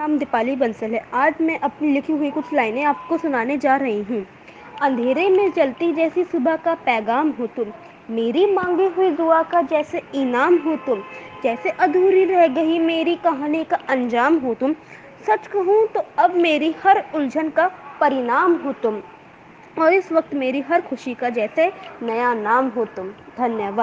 नाम दीपाली बंसल है। आज मैं अपनी लिखी हुई कुछ लाइनें आपको सुनाने जा रही हूँ। अंधेरे में चलती जैसी सुबह का पैगाम हो तुम। मेरी मांगी हुई दुआ का जैसे इनाम हो तुम। जैसे अधूरी रह गई मेरी कहानी का अंजाम हो तुम। सच कहूँ तो अब मेरी हर उलझन का परिणाम हो तुम। और इस वक्त मेरी हर खुशी का जैसे नया नाम हो तुम। धन्यवाद।